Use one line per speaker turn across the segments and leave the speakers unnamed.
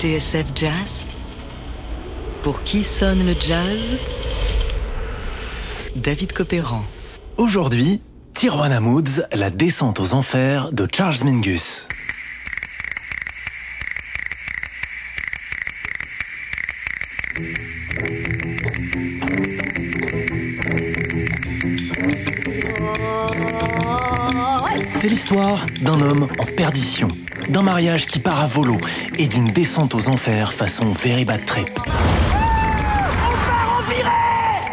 TSF Jazz Pour qui sonne le jazz? David Copéran.
Aujourd'hui, Tijuana Moods, la descente aux enfers de Charles Mingus. L'histoire d'un homme en perdition d'un mariage qui part à volo et d'une descente aux enfers façon Very Bad Trip.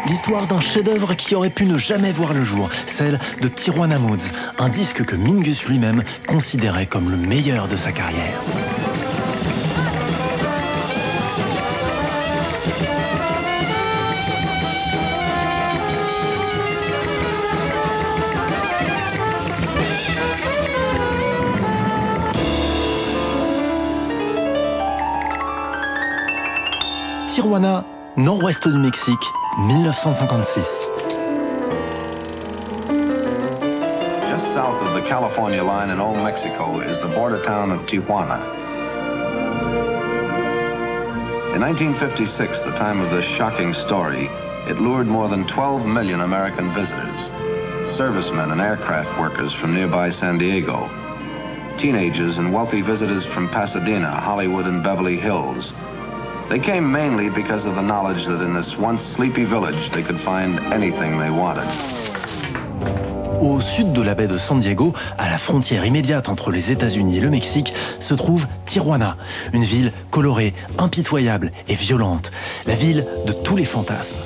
L'histoire d'un chef-d'œuvre qui aurait pu ne jamais voir le jour, celle de Tijuana Moods, un disque que Mingus lui-même considérait comme le meilleur de sa carrière. Tijuana, nord-ouest du Mexique, 1956.
Just south of the California line in Old Mexico is the border town of Tijuana. In 1956, the time of this shocking story, it lured more than 12 million American visitors, servicemen and aircraft workers from nearby San Diego, teenagers and wealthy visitors from Pasadena, Hollywood, and Beverly Hills. They came mainly because of the knowledge that in this once sleepy village they could find anything they wanted.
Au sud de la baie de San Diego, à la frontière immédiate entre les États-Unis et le Mexique, se trouve Tijuana, une ville colorée, impitoyable et violente, la ville de tous les fantasmes.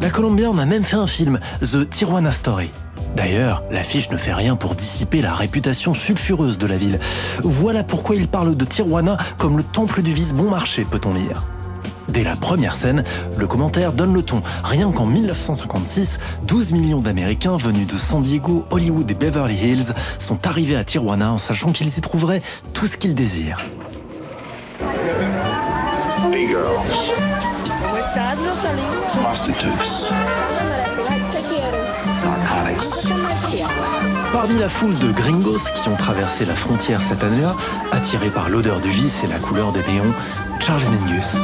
La Columbia en a même fait un film, The Tijuana Story. D'ailleurs, l'affiche ne fait rien pour dissiper la réputation sulfureuse de la ville. Voilà pourquoi il parle de Tijuana comme le temple du vice bon marché, peut-on lire. Dès la première scène, le commentaire donne le ton. Rien qu'en 1956, 12 millions d'Américains venus de San Diego, Hollywood et Beverly Hills sont arrivés à Tijuana en sachant qu'ils y trouveraient tout ce qu'ils désirent.
Prostitutes.
Parmi la foule de gringos qui ont traversé la frontière cette année-là, attirés par l'odeur du vice et la couleur des néons, Charles Mingus.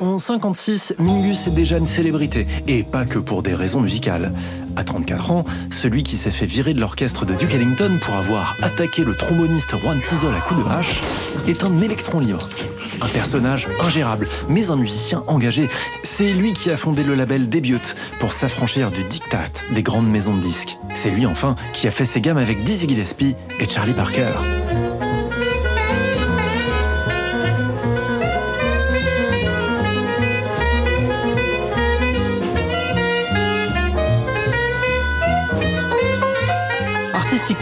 En 56, Mingus est déjà une célébrité, et pas que pour des raisons musicales. À 34 ans, celui qui s'est fait virer de l'orchestre de Duke Ellington pour avoir attaqué le tromboniste Juan Tizol à coups de hache est un électron libre. Un personnage ingérable, mais un musicien engagé. C'est lui qui a fondé le label Debut pour s'affranchir du diktat des grandes maisons de disques. C'est lui enfin qui a fait ses gammes avec Dizzy Gillespie et Charlie Parker.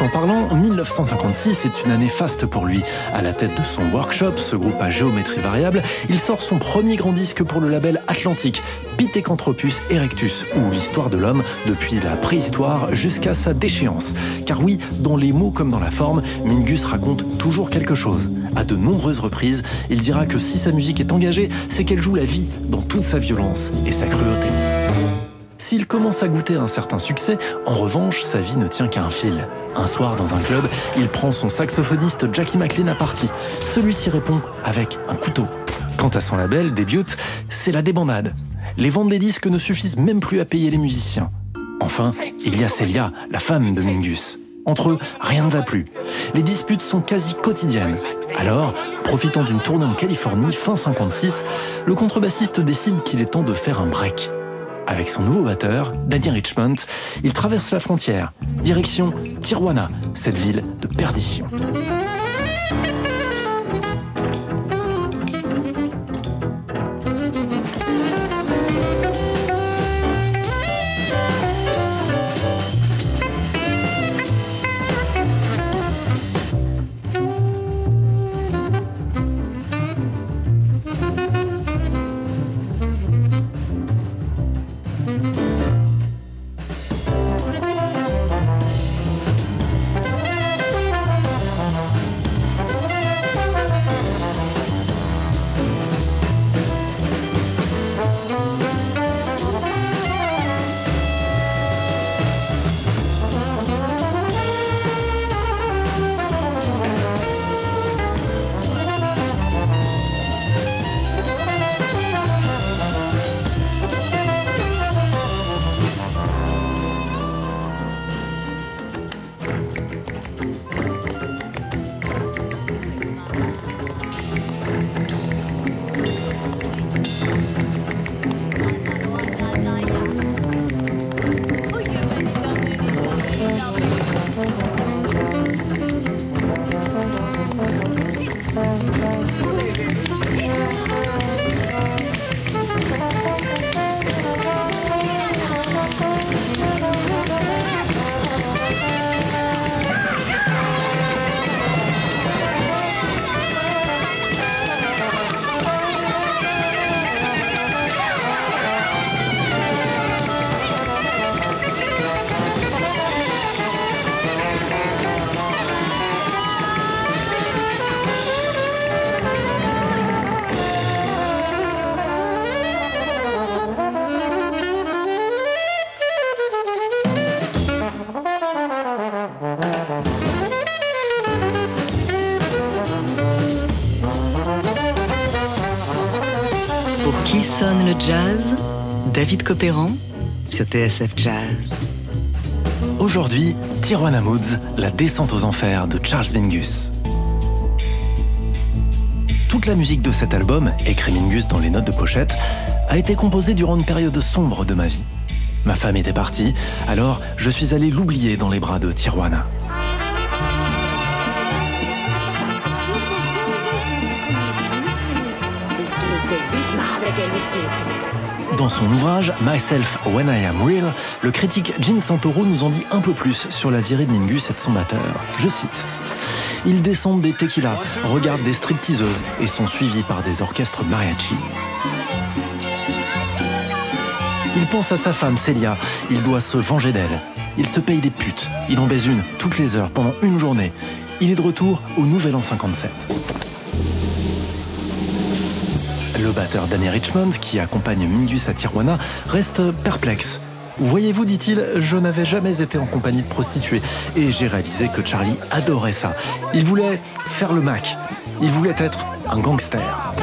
En parlant, 1956 est une année faste pour lui. À la tête de son workshop, ce groupe à géométrie variable, il sort son premier grand disque pour le label Atlantique, Pithecanthropus erectus, ou l'histoire de l'homme depuis la préhistoire jusqu'à sa déchéance. Car oui, dans les mots comme dans la forme, Mingus raconte toujours quelque chose. À de nombreuses reprises, il dira que si sa musique est engagée, c'est qu'elle joue la vie dans toute sa violence et sa cruauté. S'il commence à goûter un certain succès, en revanche, sa vie ne tient qu'à un fil. Un soir, dans un club, il prend son saxophoniste Jackie McLean à partie. Celui-ci répond avec un couteau. Quant à son label, Debut, c'est la débandade. Les ventes des disques ne suffisent même plus à payer les musiciens. Enfin, il y a Celia, la femme de Mingus. Entre eux, rien ne va plus. Les disputes sont quasi quotidiennes. Alors, profitant d'une tournée en Californie fin 56, le contrebassiste décide qu'il est temps de faire un break. Avec son nouveau batteur, Danny Richmond, il traverse la frontière, direction Tijuana, cette ville de perdition.
Sonne le jazz David Copéran sur TSF Jazz.
Aujourd'hui, Tijuana Moods, la descente aux enfers de Charles Mingus. Toute la musique de cet album, écrit Mingus dans les notes de pochette, a été composée durant une période sombre de ma vie. Ma femme était partie, alors je suis allé l'oublier dans les bras de Tijuana. Dans son ouvrage Myself When I Am Real, le critique Gene Santoro nous en dit un peu plus sur la virée de Mingus et de son batteur. Je cite Ils descendent des tequilas, regardent des stripteaseuses et sont suivis par des orchestres mariachi. Il pense à sa femme Celia, il doit se venger d'elle. Il se paye des putes, il en baise une toutes les heures pendant une journée. Il est de retour au Nouvel An 57. Le batteur Danny Richmond, qui accompagne Mingus à Tijuana, reste perplexe. Voyez-vous, dit-il, je n'avais jamais été en compagnie de prostituées et j'ai réalisé que Charlie adorait ça. Il voulait faire le Mac. Il voulait être un gangster.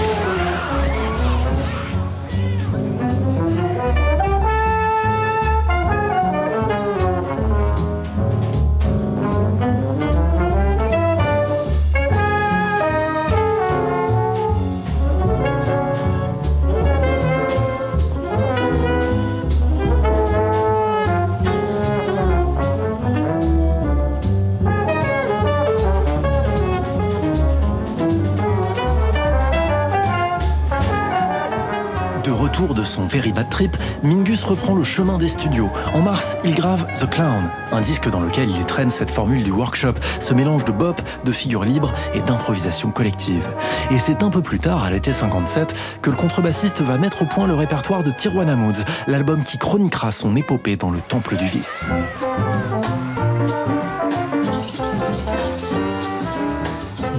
De son Very Bad Trip, Mingus reprend le chemin des studios. En mars, il grave The Clown, un disque dans lequel il traîne cette formule du workshop, ce mélange de bop, de figures libres et d'improvisation collective. Et c'est un peu plus tard, à l'été 57, que le contrebassiste va mettre au point le répertoire de Tijuana Moods, l'album qui chroniquera son épopée dans le temple du vice.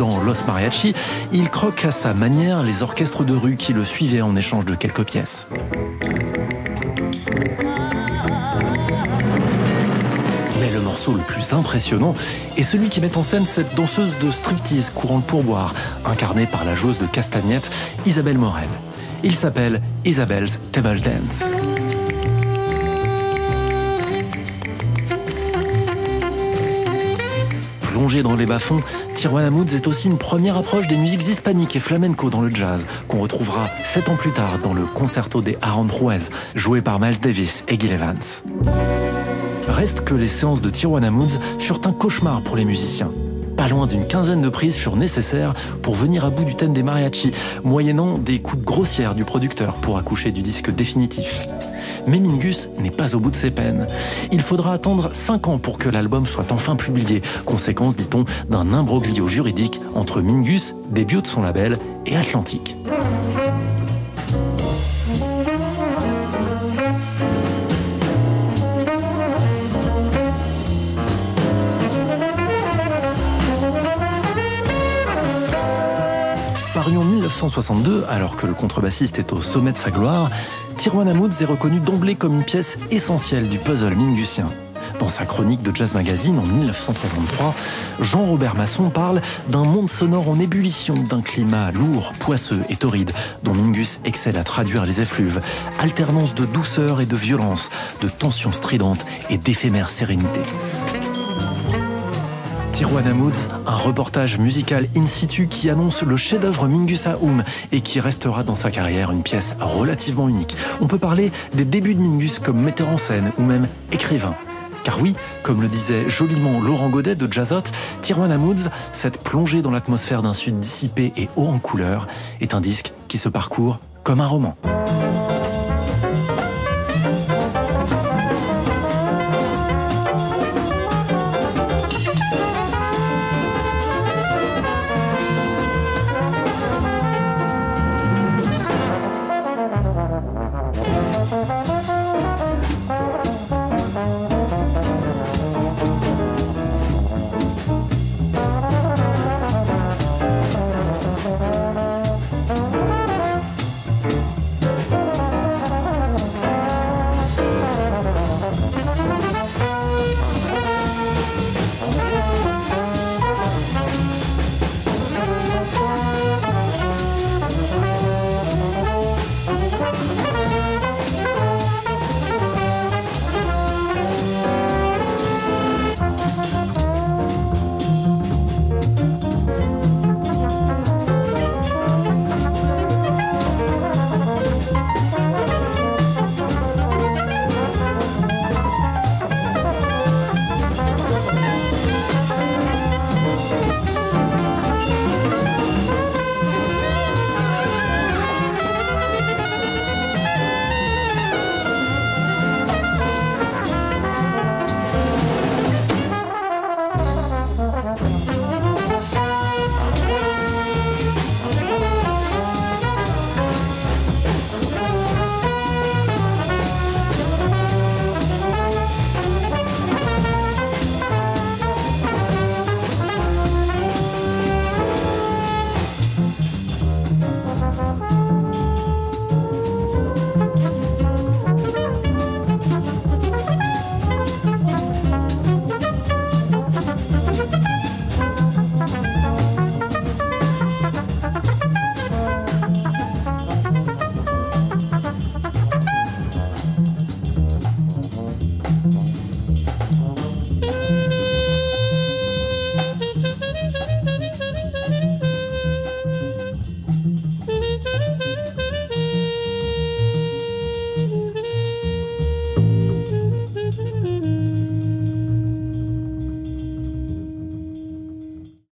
Dans Los Mariachi, il croque à sa manière les orchestres de rue qui le suivaient en échange de quelques pièces. Mais le morceau le plus impressionnant est celui qui met en scène cette danseuse de striptease courant le pourboire, incarnée par la joueuse de castagnette Isabelle Morel. Il s'appelle Isabelle's Table Dance. Plongé dans les bas-fonds, Tijuana Moods est aussi une première approche des musiques hispaniques et flamenco dans le jazz, qu'on retrouvera sept ans plus tard dans le concerto des Ruiz, joué par Miles Davis et Gil Evans. Reste que les séances de Tijuana Moods furent un cauchemar pour les musiciens. Pas loin d'une quinzaine de prises furent nécessaires pour venir à bout du thème des mariachis, moyennant des coupes grossières du producteur pour accoucher du disque définitif. Mais Mingus n'est pas au bout de ses peines. Il faudra attendre 5 ans pour que l'album soit enfin publié, conséquence, dit-on, d'un imbroglio juridique entre Mingus, début de son label, et Atlantique. 1962, alors que le contrebassiste est au sommet de sa gloire, Tijuana Moods est reconnu d'emblée comme une pièce essentielle du puzzle mingusien. Dans sa chronique de Jazz Magazine en 1963, Jean-Robert Masson parle d'un monde sonore en ébullition, d'un climat lourd, poisseux et torride, dont Mingus excelle à traduire les effluves, alternance de douceur et de violence, de tensions stridentes et d'éphémère sérénité. Tijuana Moods, un reportage musical in situ qui annonce le chef-d'œuvre Mingus Aoum et qui restera dans sa carrière une pièce relativement unique. On peut parler des débuts de Mingus comme metteur en scène ou même écrivain. Car oui, comme le disait joliment Laurent Godet de Jazzot, Tijuana Moods, cette plongée dans l'atmosphère d'un sud dissipé et haut en couleur, est un disque qui se parcourt comme un roman.